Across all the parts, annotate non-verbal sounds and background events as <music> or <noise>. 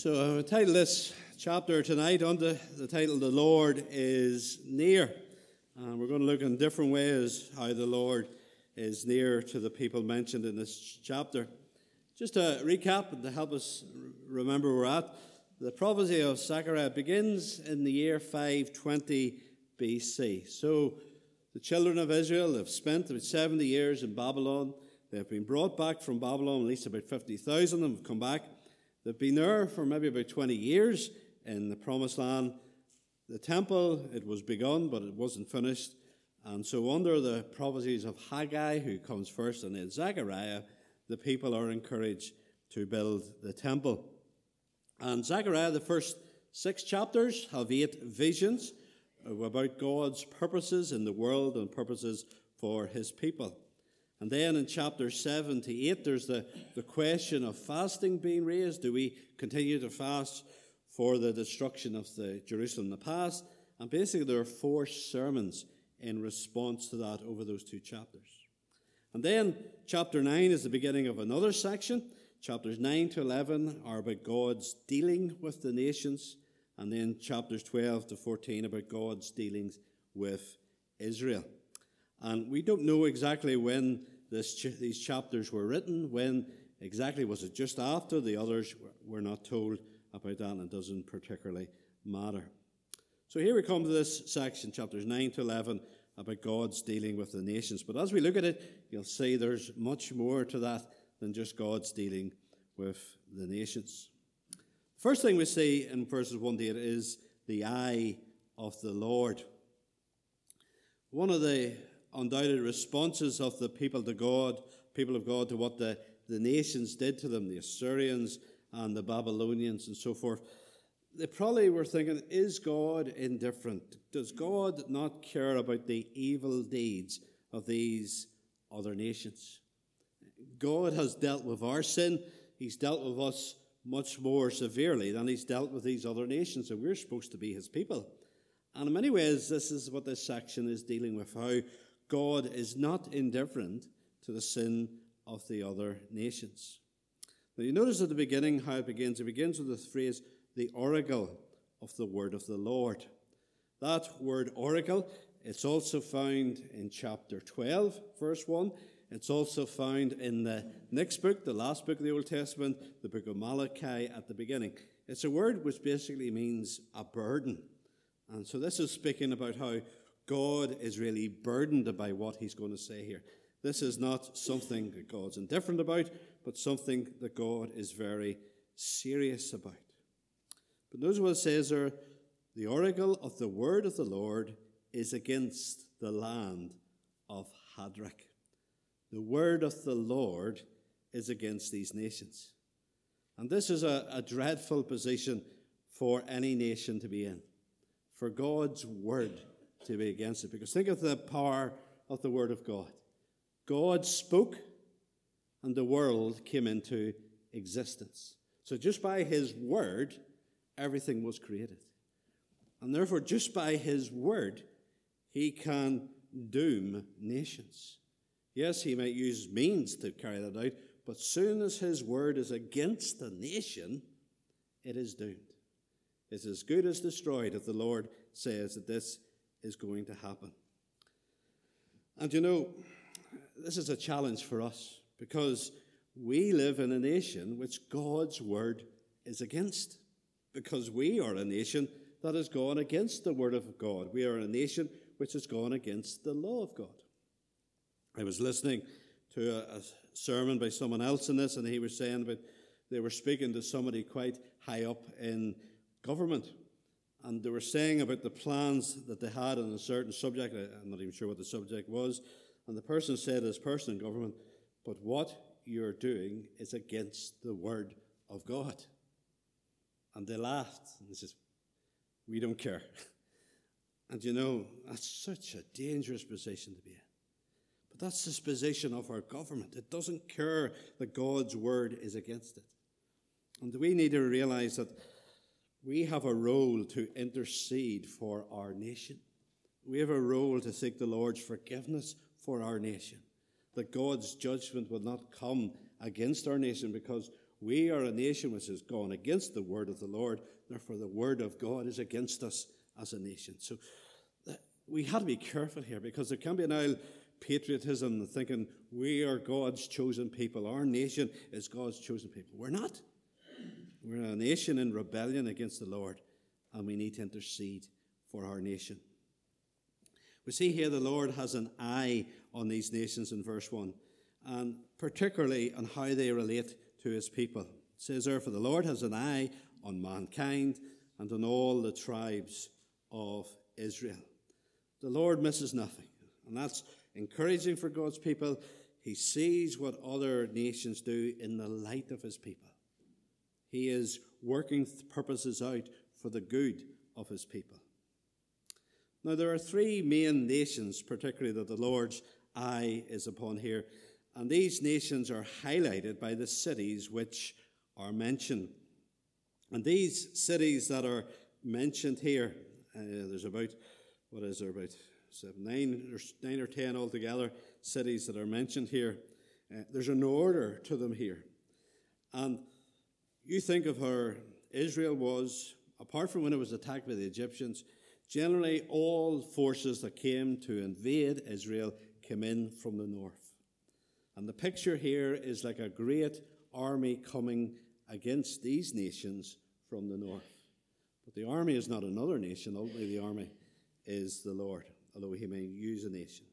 So I title this chapter tonight under the title The Lord is Near. And we're going to look in different ways how the Lord is near to the people mentioned in this chapter. Just to recap and to help us remember where we're at, the prophecy of Zechariah begins in the year 520 BC. So the children of Israel have spent about 70 years in Babylon. They have been brought back from Babylon, at least about 50,000 of them have come back. They've been there for maybe about 20 years in the Promised Land. The temple, it was begun, but it wasn't finished. And so, under the prophecies of Haggai, who comes first, and then Zechariah, the people are encouraged to build the temple. And Zechariah, the first six chapters, have eight visions about God's purposes in the world and purposes for his people. And then in chapter 7 to 8, there's the, the question of fasting being raised. Do we continue to fast for the destruction of the Jerusalem in the past? And basically, there are four sermons in response to that over those two chapters. And then chapter 9 is the beginning of another section. Chapters 9 to 11 are about God's dealing with the nations. And then chapters 12 to 14 about God's dealings with Israel. And we don't know exactly when this, these chapters were written, when exactly was it just after the others? We're not told about that, and it doesn't particularly matter. So here we come to this section, chapters 9 to 11, about God's dealing with the nations. But as we look at it, you'll see there's much more to that than just God's dealing with the nations. First thing we see in verses 1 to 8 is the eye of the Lord. One of the undoubted responses of the people to God, people of God, to what the, the nations did to them, the Assyrians and the Babylonians and so forth. They probably were thinking, is God indifferent? Does God not care about the evil deeds of these other nations? God has dealt with our sin. He's dealt with us much more severely than he's dealt with these other nations, and we're supposed to be his people. And in many ways, this is what this section is dealing with how God is not indifferent to the sin of the other nations. Now, you notice at the beginning how it begins. It begins with the phrase, the oracle of the word of the Lord. That word oracle, it's also found in chapter 12, verse 1. It's also found in the next book, the last book of the Old Testament, the book of Malachi at the beginning. It's a word which basically means a burden. And so this is speaking about how God is really burdened by what he's going to say here. This is not something that God's indifferent about, but something that God is very serious about. But notice what it says there the oracle of the word of the Lord is against the land of Hadrach. The word of the Lord is against these nations. And this is a, a dreadful position for any nation to be in. For God's word to be against it. Because think of the power of the Word of God. God spoke, and the world came into existence. So just by His Word, everything was created. And therefore, just by His Word, He can doom nations. Yes, He might use means to carry that out, but soon as His Word is against a nation, it is doomed. It's as good as destroyed if the Lord says that this is going to happen. And you know, this is a challenge for us because we live in a nation which God's word is against. Because we are a nation that has gone against the word of God. We are a nation which has gone against the law of God. I was listening to a, a sermon by someone else in this, and he was saying that they were speaking to somebody quite high up in government and they were saying about the plans that they had on a certain subject. I'm not even sure what the subject was. And the person said, as person in government, but what you're doing is against the word of God. And they laughed and they said, We don't care. <laughs> And you know, that's such a dangerous position to be in. But that's the position of our government. It doesn't care that God's word is against it. And we need to realize that we have a role to intercede for our nation. We have a role to seek the Lord's forgiveness for our nation. That God's judgment will not come against our nation because we are a nation which has gone against the word of the Lord. Therefore, the word of God is against us as a nation. So uh, we have to be careful here because there can be an old patriotism thinking we are God's chosen people. Our nation is God's chosen people. We're not. We're a nation in rebellion against the Lord, and we need to intercede for our nation. We see here the Lord has an eye on these nations in verse 1, and particularly on how they relate to his people. It says, Therefore, the Lord has an eye on mankind and on all the tribes of Israel. The Lord misses nothing, and that's encouraging for God's people. He sees what other nations do in the light of his people. He is working purposes out for the good of his people. Now, there are three main nations, particularly that the Lord's eye is upon here, and these nations are highlighted by the cities which are mentioned. And these cities that are mentioned here, uh, there's about, what is there, about seven, nine, or, nine or ten altogether cities that are mentioned here. Uh, there's an order to them here. And you think of how Israel was, apart from when it was attacked by the Egyptians, generally all forces that came to invade Israel came in from the north. And the picture here is like a great army coming against these nations from the north. But the army is not another nation, ultimately, the army is the Lord, although he may use a nation.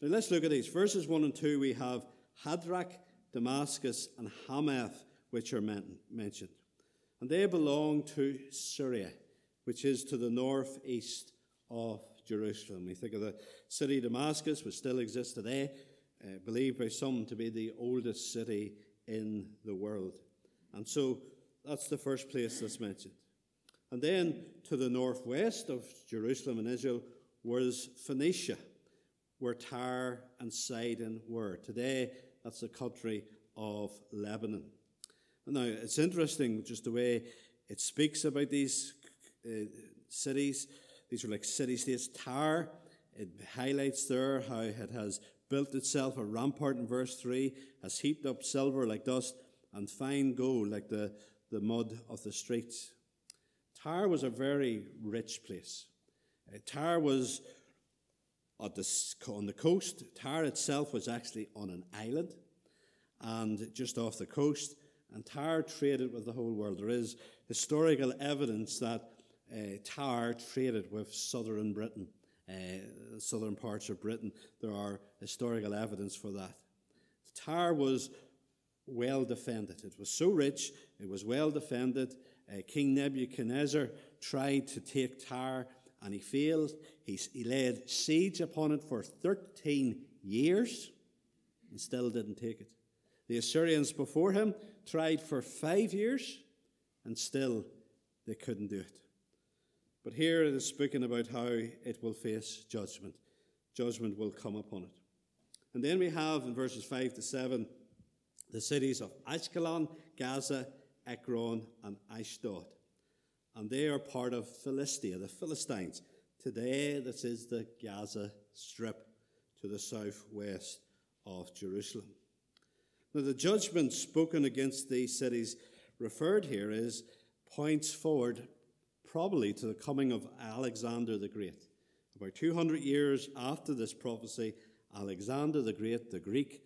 Now let's look at these. Verses 1 and 2, we have Hadrach, Damascus, and Hamath which are mentioned. And they belong to Syria, which is to the northeast of Jerusalem. We think of the city Damascus, which still exists today, uh, believed by some to be the oldest city in the world. And so that's the first place that's mentioned. And then to the northwest of Jerusalem and Israel was Phoenicia, where Tyre and Sidon were. Today, that's the country of Lebanon. Now, it's interesting just the way it speaks about these uh, cities. These are like city states. Tyre, it highlights there how it has built itself a rampart in verse 3, has heaped up silver like dust, and fine gold like the, the mud of the streets. Tyre was a very rich place. Uh, Tyre was the, on the coast. Tyre itself was actually on an island and just off the coast and Tyre traded with the whole world. There is historical evidence that uh, Tyre traded with southern Britain, uh, southern parts of Britain. There are historical evidence for that. Tyre was well defended. It was so rich, it was well defended. Uh, King Nebuchadnezzar tried to take Tyre and he failed. He, he laid siege upon it for 13 years and still didn't take it. The Assyrians before him tried for five years and still they couldn't do it. But here it is speaking about how it will face judgment. Judgment will come upon it. And then we have in verses 5 to 7 the cities of Ashkelon, Gaza, Ekron, and Ashdod. And they are part of Philistia, the Philistines. Today, this is the Gaza Strip to the southwest of Jerusalem. Now, the judgment spoken against these cities referred here is points forward probably to the coming of Alexander the Great. About 200 years after this prophecy, Alexander the Great, the Greek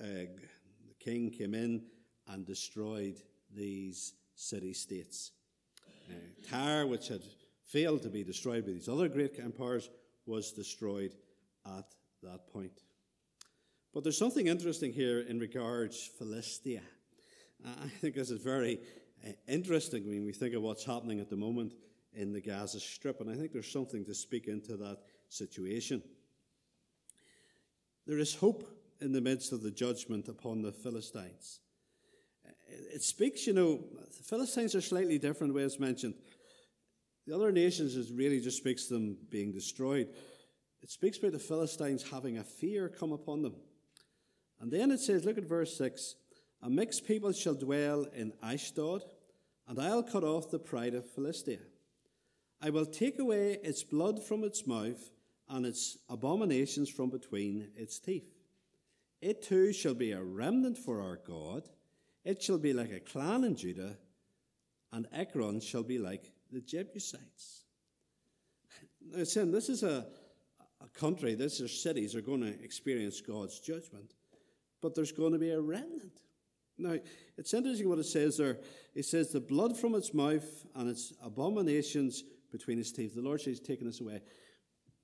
uh, king, came in and destroyed these city states. Uh, Tyre, which had failed to be destroyed by these other great empires, was destroyed at that point. But there's something interesting here in regards to Philistia. I think this is very uh, interesting when we think of what's happening at the moment in the Gaza Strip, and I think there's something to speak into that situation. There is hope in the midst of the judgment upon the Philistines. It speaks, you know, the Philistines are slightly different, way it's mentioned. The other nations is really just speaks them being destroyed. It speaks about the Philistines having a fear come upon them. And then it says, look at verse 6 A mixed people shall dwell in Ashdod, and I'll cut off the pride of Philistia. I will take away its blood from its mouth, and its abominations from between its teeth. It too shall be a remnant for our God. It shall be like a clan in Judah, and Ekron shall be like the Jebusites. Now, saying this is a, a country, these are cities are going to experience God's judgment, but there's going to be a remnant. Now, it's interesting what it says there. It says, the blood from its mouth and its abominations between its teeth. The Lord says, taking us away.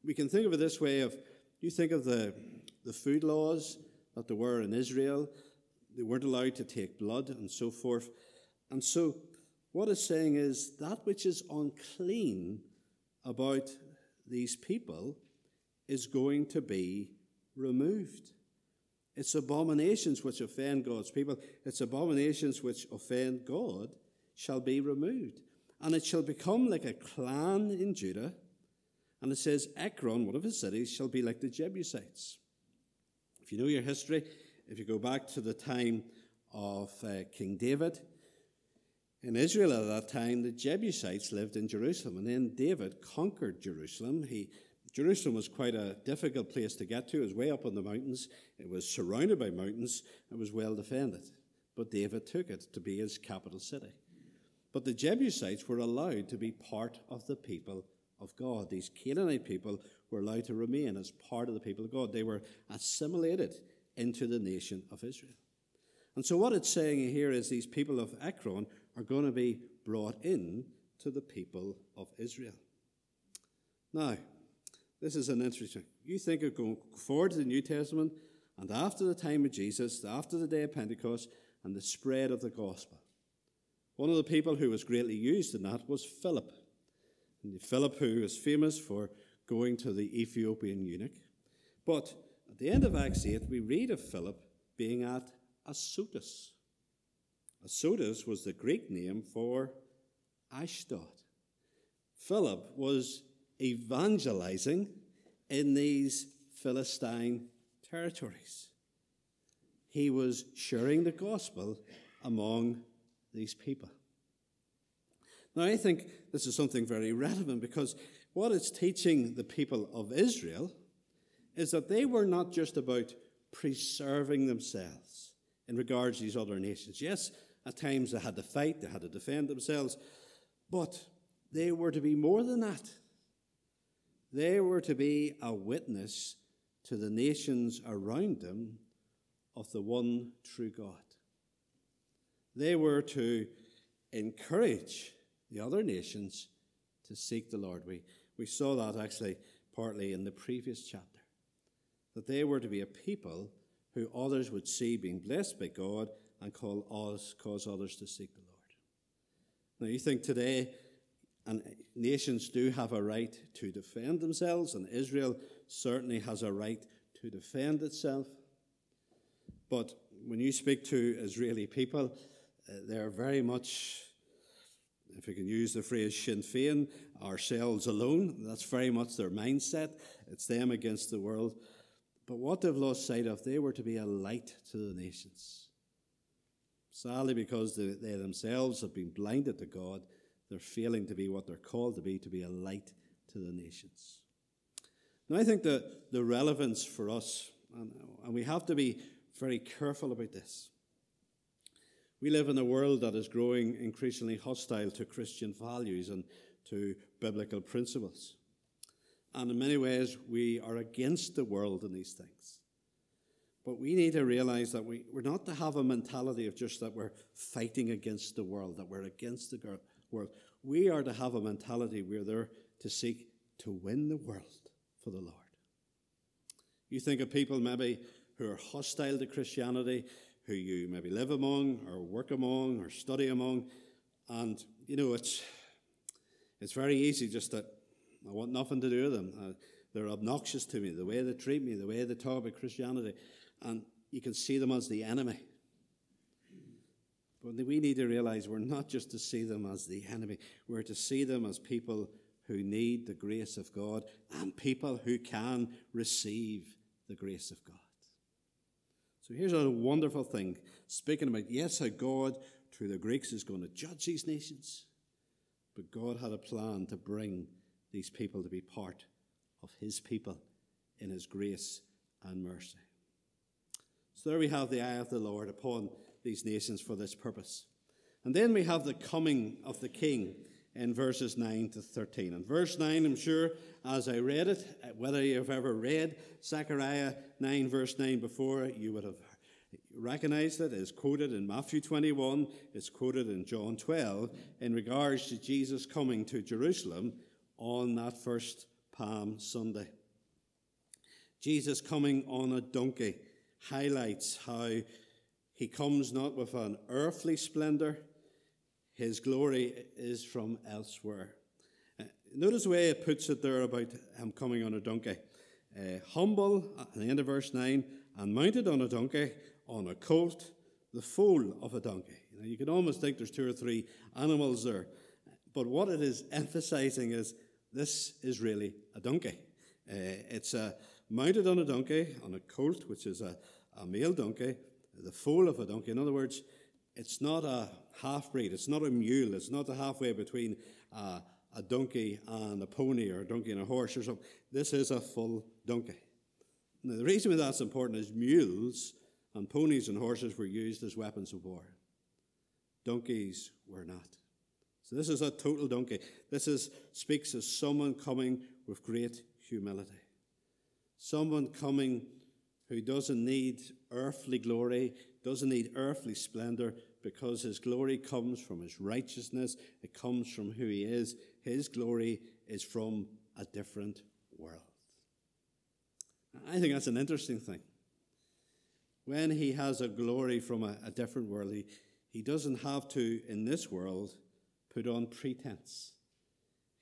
We can think of it this way of, you think of the, the food laws that there were in Israel. They weren't allowed to take blood and so forth. And so, what it's saying is that which is unclean about these people is going to be removed. It's abominations which offend God's people, it's abominations which offend God shall be removed. And it shall become like a clan in Judah. And it says, Ekron, one of his cities, shall be like the Jebusites. If you know your history, if you go back to the time of uh, King David, in Israel at that time, the Jebusites lived in Jerusalem, and then David conquered Jerusalem. He, Jerusalem was quite a difficult place to get to. It was way up in the mountains. It was surrounded by mountains. It was well defended. But David took it to be his capital city. But the Jebusites were allowed to be part of the people of God. These Canaanite people were allowed to remain as part of the people of God. They were assimilated into the nation of Israel. And so, what it's saying here is these people of Ekron are going to be brought in to the people of Israel. Now, this is an interesting. You think of going forward to the New Testament, and after the time of Jesus, after the day of Pentecost, and the spread of the gospel. One of the people who was greatly used in that was Philip. And Philip, who is famous for going to the Ethiopian eunuch. But at the end of Acts 8, we read of Philip being at Azotus. Azotus was the Greek name for Ashdod. Philip was evangelizing in these Philistine territories. He was sharing the gospel among these people. Now, I think this is something very relevant because what it's teaching the people of Israel is that they were not just about preserving themselves in regards to these other nations. Yes, at times they had to fight, they had to defend themselves, but they were to be more than that. They were to be a witness to the nations around them of the one true God. They were to encourage the other nations to seek the Lord. We, we saw that actually partly in the previous chapter. That they were to be a people who others would see being blessed by God and call us, cause others to seek the Lord. Now, you think today, and nations do have a right to defend themselves, and Israel certainly has a right to defend itself. But when you speak to Israeli people, uh, they're very much, if you can use the phrase Sinn Féin, ourselves alone. That's very much their mindset. It's them against the world. But what they've lost sight of, they were to be a light to the nations. Sadly, because they themselves have been blinded to God, they're failing to be what they're called to be, to be a light to the nations. Now, I think that the relevance for us, and, and we have to be very careful about this. We live in a world that is growing increasingly hostile to Christian values and to biblical principles. And in many ways, we are against the world in these things. But we need to realize that we, we're not to have a mentality of just that we're fighting against the world, that we're against the world. We are to have a mentality we're there to seek to win the world for the Lord. You think of people maybe who are hostile to Christianity, who you maybe live among or work among or study among, and you know it's it's very easy just that I want nothing to do with them. Uh, they're obnoxious to me, the way they treat me, the way they talk about Christianity. And you can see them as the enemy. But we need to realize we're not just to see them as the enemy, we're to see them as people who need the grace of God and people who can receive the grace of God. So here's a wonderful thing speaking about, yes, how God, through the Greeks, is going to judge these nations, but God had a plan to bring these people to be part of his people in his grace and mercy. So there we have the eye of the Lord upon these nations for this purpose. And then we have the coming of the king in verses 9 to 13. And verse 9, I'm sure, as I read it, uh, whether you've ever read Zechariah 9, verse 9 before, you would have recognized it. It's quoted in Matthew 21, it's quoted in John 12, in regards to Jesus coming to Jerusalem on that first Palm Sunday. Jesus coming on a donkey highlights how he comes not with an earthly splendor, his glory is from elsewhere. Uh, notice the way it puts it there about him coming on a donkey. Uh, humble, at the end of verse 9, and mounted on a donkey, on a colt, the foal of a donkey. You, know, you can almost think there's two or three animals there. But what it is emphasizing is this is really a donkey. Uh, it's uh, mounted on a donkey, on a colt, which is a, a male donkey, the foal of a donkey. In other words, it's not a half breed, it's not a mule, it's not the halfway between a donkey and a pony or a donkey and a horse or something. This is a full donkey. Now, the reason why that's important is mules and ponies and horses were used as weapons of war. Donkeys were not. So this is a total donkey. This is speaks of someone coming with great humility. Someone coming who doesn't need earthly glory, doesn't need earthly splendor, because his glory comes from his righteousness, it comes from who he is. His glory is from a different world. I think that's an interesting thing. When he has a glory from a, a different world, he, he doesn't have to, in this world, put on pretense.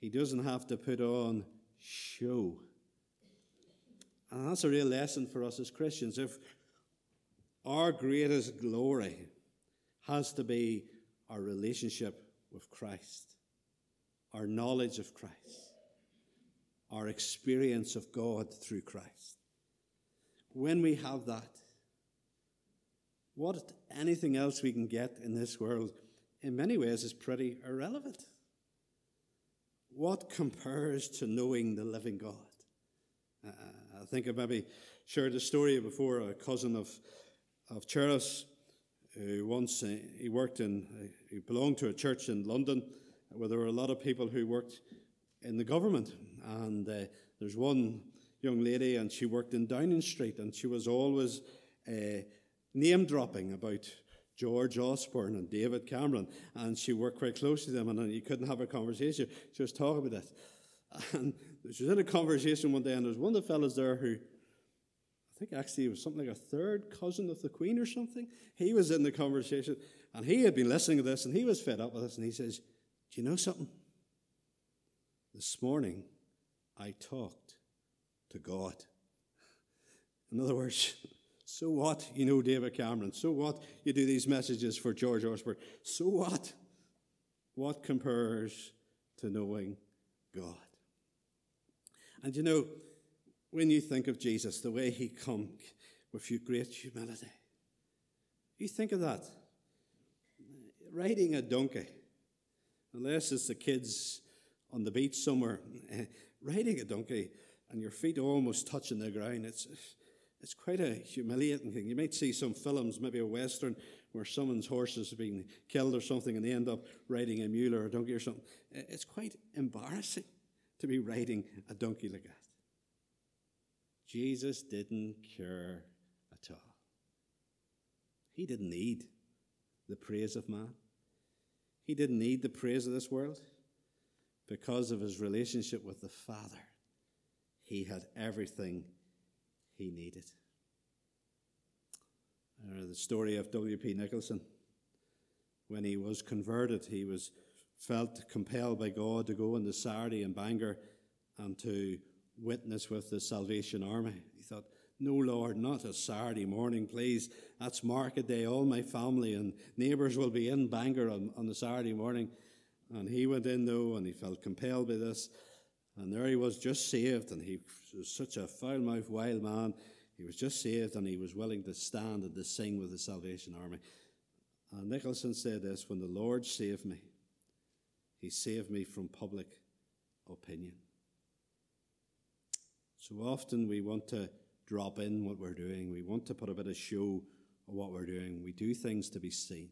He doesn't have to put on show. And that's a real lesson for us as Christians. If our greatest glory has to be our relationship with Christ, our knowledge of Christ, our experience of God through Christ. When we have that, what anything else we can get in this world, in many ways, is pretty irrelevant. What compares to knowing the living God? Uh, I think I've maybe shared a story before a cousin of, of Cheris who once uh, he worked in, uh, he belonged to a church in London where there were a lot of people who worked in the government. And uh, there's one young lady, and she worked in Downing Street, and she was always uh, name dropping about George Osborne and David Cameron, and she worked quite close to them, and you couldn't have a conversation. She was talking about it. <laughs> And she was in a conversation one day, and there was one of the fellows there who I think actually was something like a third cousin of the Queen or something. He was in the conversation and he had been listening to this and he was fed up with this and he says, Do you know something? This morning I talked to God. In other words, so what? You know David Cameron. So what? You do these messages for George Osborne. So what? What compares to knowing God? And you know, when you think of Jesus, the way he come with great humility, you think of that. Riding a donkey, unless it's the kids on the beach somewhere, <laughs> riding a donkey and your feet almost touching the ground, it's, it's quite a humiliating thing. You might see some films, maybe a western, where someone's horse has been killed or something and they end up riding a mule or a donkey or something. It's quite embarrassing to be riding a donkey like that. Jesus didn't care at all. He didn't need the praise of man. He didn't need the praise of this world because of his relationship with the Father. He had everything he needed. Uh, the story of W.P. Nicholson. When he was converted, he was felt compelled by God to go on the Saturday in Bangor and to witness with the Salvation Army. He thought, No, Lord, not a Saturday morning, please. That's market day. All my family and neighbours will be in Bangor on, on the Saturday morning. And he went in, though, and he felt compelled by this. And there he was, just saved, and he was such a foul mouthed, wild man. He was just saved, and he was willing to stand and to sing with the Salvation Army. And Nicholson said this When the Lord saved me, he saved me from public opinion. So often we want to drop in what we're doing. We want to put a bit of show of what we're doing. We do things to be seen.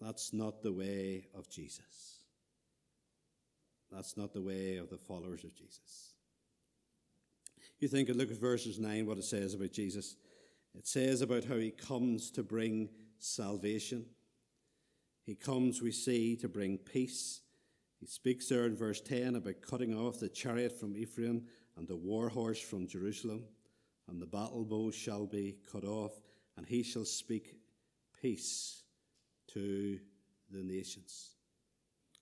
That's not the way of Jesus. That's not the way of the followers of Jesus. You think, and look at verses 9, what it says about Jesus. It says about how he comes to bring salvation. He comes, we see, to bring peace. He speaks there in verse 10 about cutting off the chariot from Ephraim and the war horse from Jerusalem, and the battle bow shall be cut off, and he shall speak peace to the nations.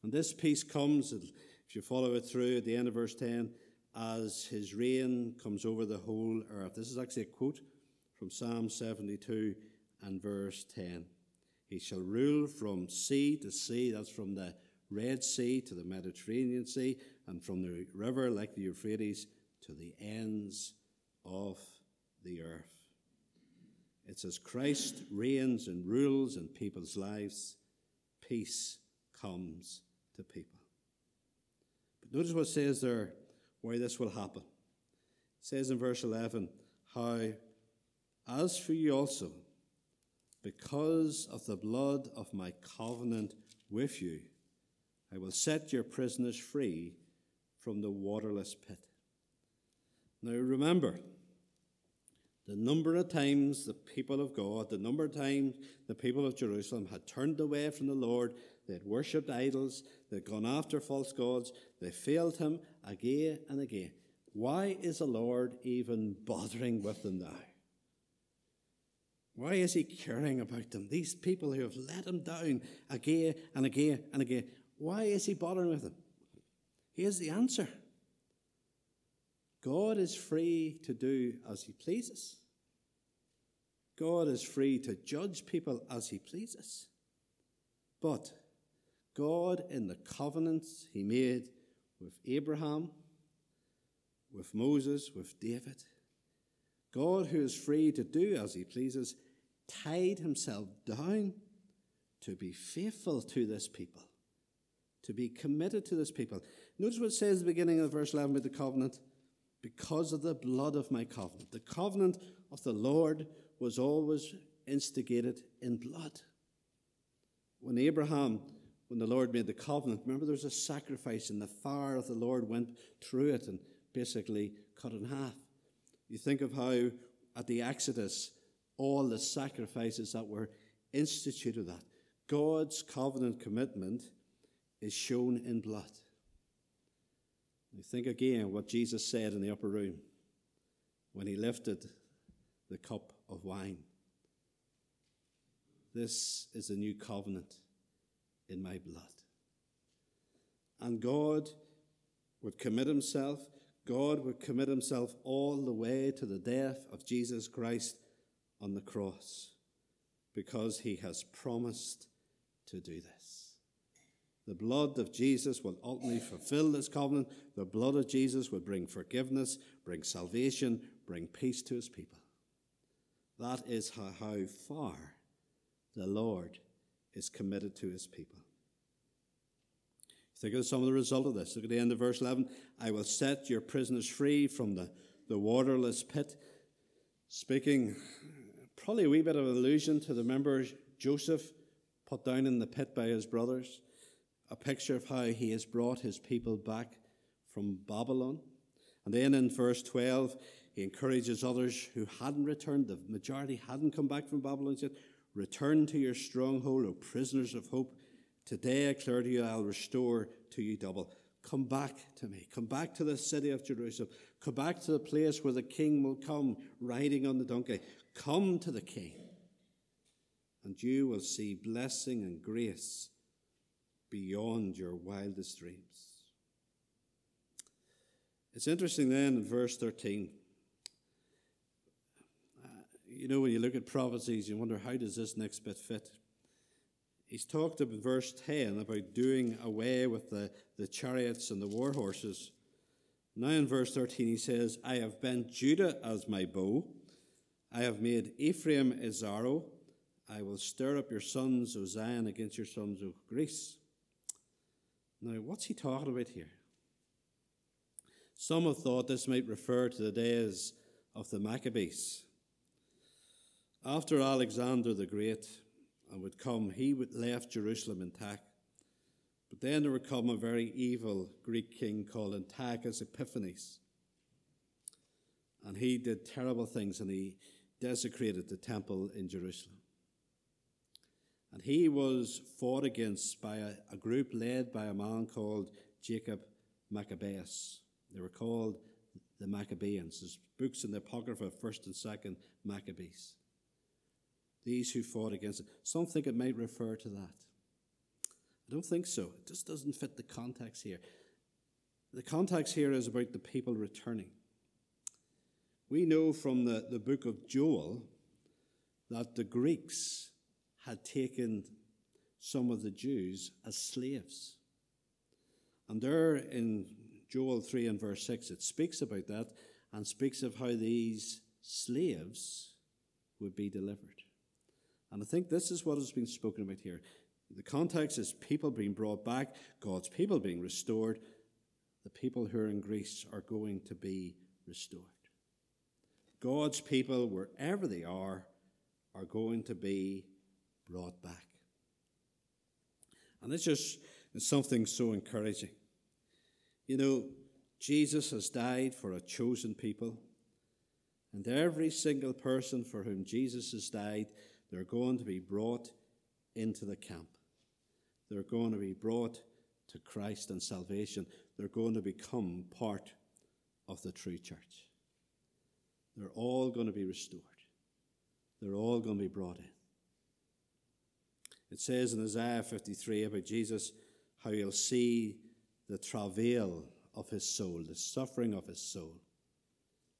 And this peace comes, if you follow it through at the end of verse 10, as his reign comes over the whole earth. This is actually a quote from Psalm 72 and verse 10. He shall rule from sea to sea, that's from the Red Sea to the Mediterranean Sea, and from the river like the Euphrates to the ends of the earth. It says, Christ reigns and rules in people's lives, peace comes to people. But notice what says there why this will happen. It says in verse 11, How, as for you also, because of the blood of my covenant with you, I will set your prisoners free from the waterless pit. Now remember, the number of times the people of God, the number of times the people of Jerusalem had turned away from the Lord, they had worshipped idols, they'd gone after false gods, they failed him again and again. Why is the Lord even bothering with them now? Why is he caring about them? These people who have let him down again and again and again. Why is he bothering with them? Here's the answer God is free to do as he pleases. God is free to judge people as he pleases. But God, in the covenants he made with Abraham, with Moses, with David, God, who is free to do as he pleases, tied himself down to be faithful to this people, to be committed to this people. Notice what it says at the beginning of verse 11 about the covenant because of the blood of my covenant. The covenant of the Lord was always instigated in blood. When Abraham, when the Lord made the covenant, remember there was a sacrifice and the fire of the Lord went through it and basically cut in half. You think of how at the Exodus, all the sacrifices that were instituted that. God's covenant commitment is shown in blood. You think again what Jesus said in the upper room when he lifted the cup of wine. This is a new covenant in my blood. And God would commit himself, God would commit himself all the way to the death of Jesus Christ on the cross because he has promised to do this. The blood of Jesus will ultimately fulfill this covenant. The blood of Jesus will bring forgiveness, bring salvation, bring peace to his people. That is how, how far the Lord is committed to his people. Think of some of the result of this. Look at the end of verse 11. I will set your prisoners free from the, the waterless pit. Speaking probably a wee bit of an allusion to the member Joseph put down in the pit by his brothers. A picture of how he has brought his people back from Babylon. And then in verse 12, he encourages others who hadn't returned, the majority hadn't come back from Babylon yet, return to your stronghold, O prisoners of hope. Today I declare to you, I'll restore to you double. Come back to me. Come back to the city of Jerusalem. Come back to the place where the king will come riding on the donkey. Come to the king, and you will see blessing and grace beyond your wildest dreams. It's interesting then in verse 13 uh, you know, when you look at prophecies, you wonder how does this next bit fit? He's talked about verse 10 about doing away with the, the chariots and the war horses. Now in verse 13 he says, I have bent Judah as my bow. I have made Ephraim arrow. I will stir up your sons, O Zion, against your sons, O Greece. Now, what's he talking about here? Some have thought this might refer to the days of the Maccabees. After Alexander the Great would come, he would left Jerusalem intact. But then there would come a very evil Greek king called Antiochus Epiphanes. And he did terrible things and he desecrated the temple in Jerusalem. And he was fought against by a, a group led by a man called Jacob Maccabeus. They were called the Maccabeans. There's books in the Apocrypha, 1st and 2nd Maccabees. These who fought against it. Some think it might refer to that. I don't think so. It just doesn't fit the context here. The context here is about the people returning. We know from the, the book of Joel that the Greeks had taken some of the Jews as slaves. And there in Joel 3 and verse 6, it speaks about that and speaks of how these slaves would be delivered. And I think this is what has been spoken about here. The context is people being brought back, God's people being restored. The people who are in Greece are going to be restored. God's people, wherever they are, are going to be brought back. And it's just it's something so encouraging. You know, Jesus has died for a chosen people, and every single person for whom Jesus has died, they're going to be brought into the camp. They're going to be brought to Christ and salvation. They're going to become part of the true church. They're all going to be restored. They're all going to be brought in. It says in Isaiah 53 about Jesus how he'll see the travail of his soul, the suffering of his soul,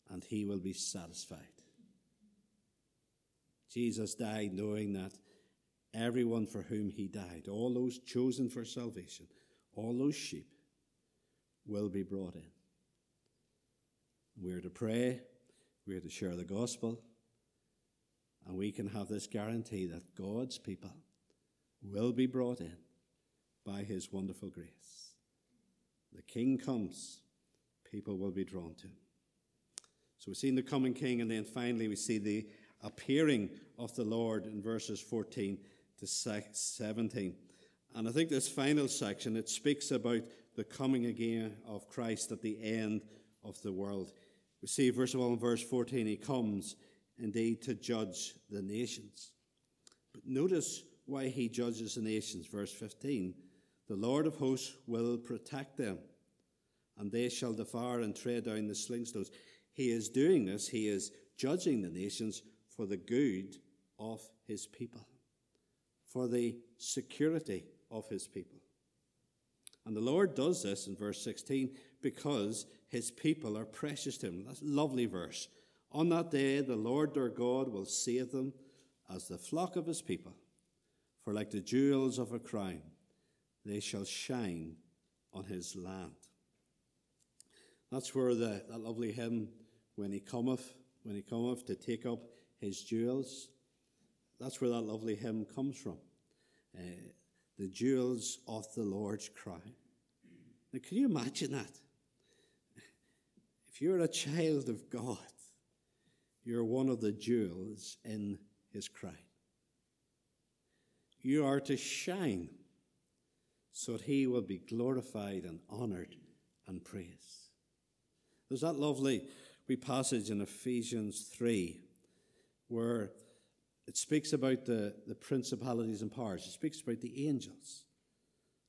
and he will be satisfied. Jesus died knowing that everyone for whom he died, all those chosen for salvation, all those sheep, will be brought in. We're to pray, we're to share the gospel, and we can have this guarantee that God's people will be brought in by his wonderful grace. The king comes, people will be drawn to him. So we've seen the coming king, and then finally we see the appearing of the Lord in verses 14 to 17. And I think this final section, it speaks about the coming again of Christ at the end of the world. We see, all, in verse 14, he comes indeed to judge the nations. But notice why he judges the nations. Verse 15 The Lord of hosts will protect them, and they shall devour and tread down the slingstones. He is doing this, he is judging the nations for the good of his people, for the security of his people. And the Lord does this in verse 16 because his people are precious to him. That's a lovely verse. On that day, the Lord their God will save them as the flock of his people. For like the jewels of a crown, they shall shine on his land. That's where the, that lovely hymn, When he cometh, when he cometh to take up his jewels, that's where that lovely hymn comes from. Uh, the jewels of the Lord's crown. Now, can you imagine that? You're a child of God, you're one of the jewels in his crown. You are to shine so that he will be glorified and honored and praised. There's that lovely wee passage in Ephesians 3 where it speaks about the, the principalities and powers. It speaks about the angels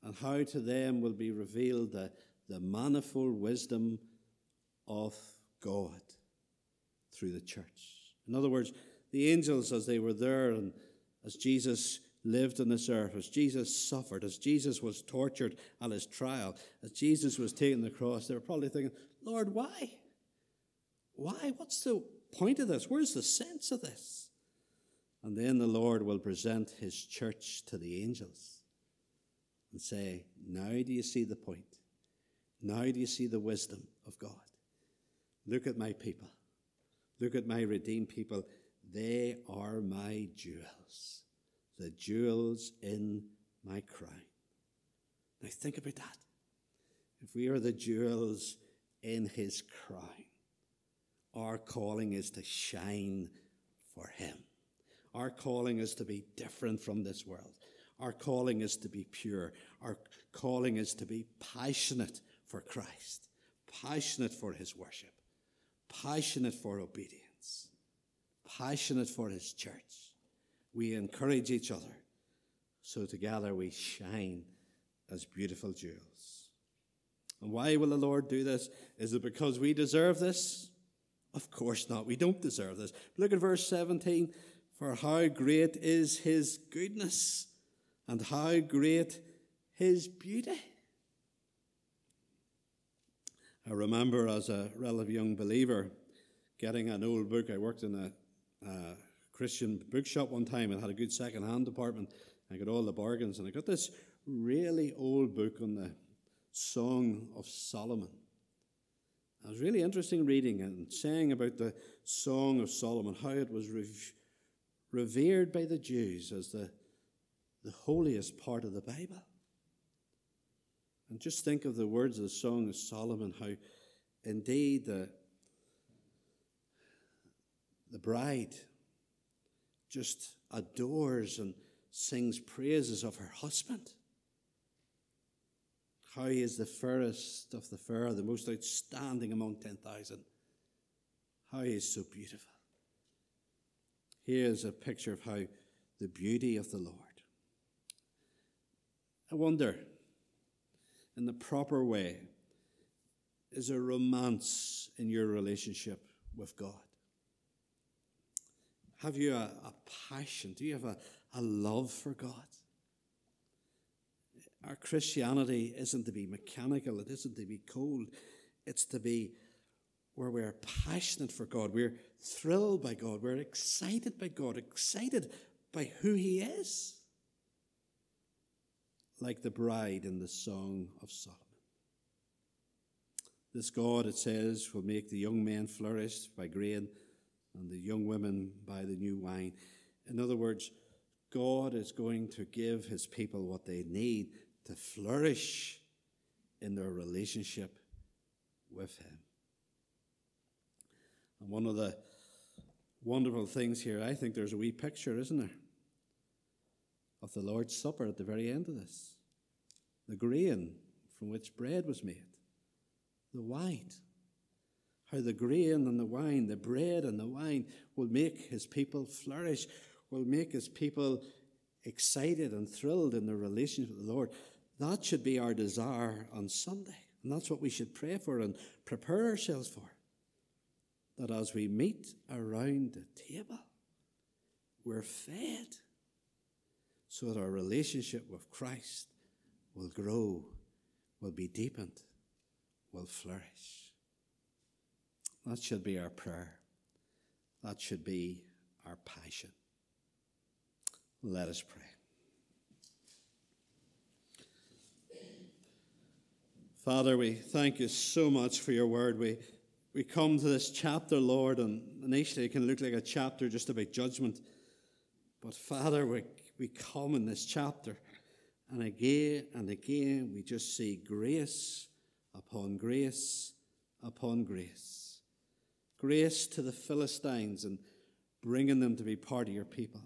and how to them will be revealed the, the manifold wisdom of God through the church. In other words, the angels, as they were there and as Jesus lived on this earth, as Jesus suffered, as Jesus was tortured at his trial, as Jesus was taking the cross, they were probably thinking, Lord, why? Why? What's the point of this? Where's the sense of this? And then the Lord will present his church to the angels and say, Now do you see the point? Now do you see the wisdom of God? Look at my people. Look at my redeemed people. They are my jewels, the jewels in my crown. Now think about that. If we are the jewels in his crown, our calling is to shine for him. Our calling is to be different from this world. Our calling is to be pure. Our calling is to be passionate for Christ, passionate for his worship, passionate for obedience, passionate for his church. We encourage each other so together we shine as beautiful jewels. And why will the Lord do this? Is it because we deserve this? Of course not. We don't deserve this. Look at verse 17. For how great is his goodness and how great his beauty. I remember as a relative young believer getting an old book. I worked in a, a Christian bookshop one time and had a good second hand department. I got all the bargains, and I got this really old book on the Song of Solomon. It was really interesting reading and saying about the Song of Solomon, how it was rev- revered by the Jews as the, the holiest part of the Bible. And just think of the words of the Song of Solomon, how indeed the, the bride just adores and sings praises of her husband. How he is the fairest of the fair, the most outstanding among 10,000. How he is so beautiful. Here is a picture of how the beauty of the Lord. I wonder, in the proper way, is a romance in your relationship with God? Have you a, a passion? Do you have a, a love for God? Our Christianity isn't to be mechanical, it isn't to be cold, it's to be where we're passionate for God, we're thrilled by God, we're excited by God, excited by who He is. Like the bride in the Song of Solomon. This God, it says, will make the young men flourish by grain and the young women by the new wine. In other words, God is going to give his people what they need to flourish in their relationship with him. And one of the wonderful things here, I think there's a wee picture, isn't there, of the Lord's Supper at the very end of this. The grain from which bread was made, the wine how the grain and the wine, the bread and the wine, will make his people flourish, will make his people excited and thrilled in their relationship with the Lord. That should be our desire on Sunday. And that's what we should pray for and prepare ourselves for. That as we meet around the table, we're fed so that our relationship with Christ will grow, will be deepened, will flourish. That should be our prayer. That should be our passion. Let us pray. Father, we thank you so much for your word. We, we come to this chapter, Lord, and initially it can look like a chapter just about judgment. But Father, we, we come in this chapter, and again and again we just see grace upon grace upon grace grace to the Philistines and bringing them to be part of your people,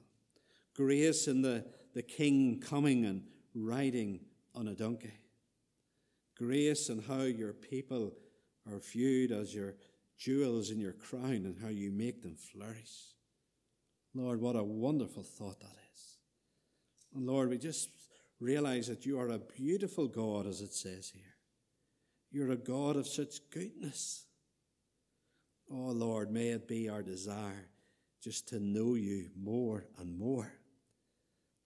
grace in the, the king coming and riding on a donkey, grace in how your people are viewed as your jewels in your crown and how you make them flourish. Lord, what a wonderful thought that is. And Lord, we just realize that you are a beautiful God, as it says here. You're a God of such goodness. Oh Lord, may it be our desire just to know you more and more.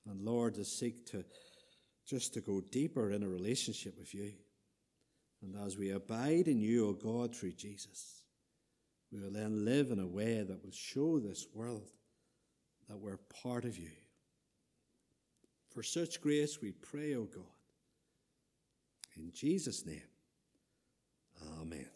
And Lord, to seek to just to go deeper in a relationship with you. And as we abide in you, O God, through Jesus, we will then live in a way that will show this world that we're part of you. For such grace we pray, O God. In Jesus' name, Amen.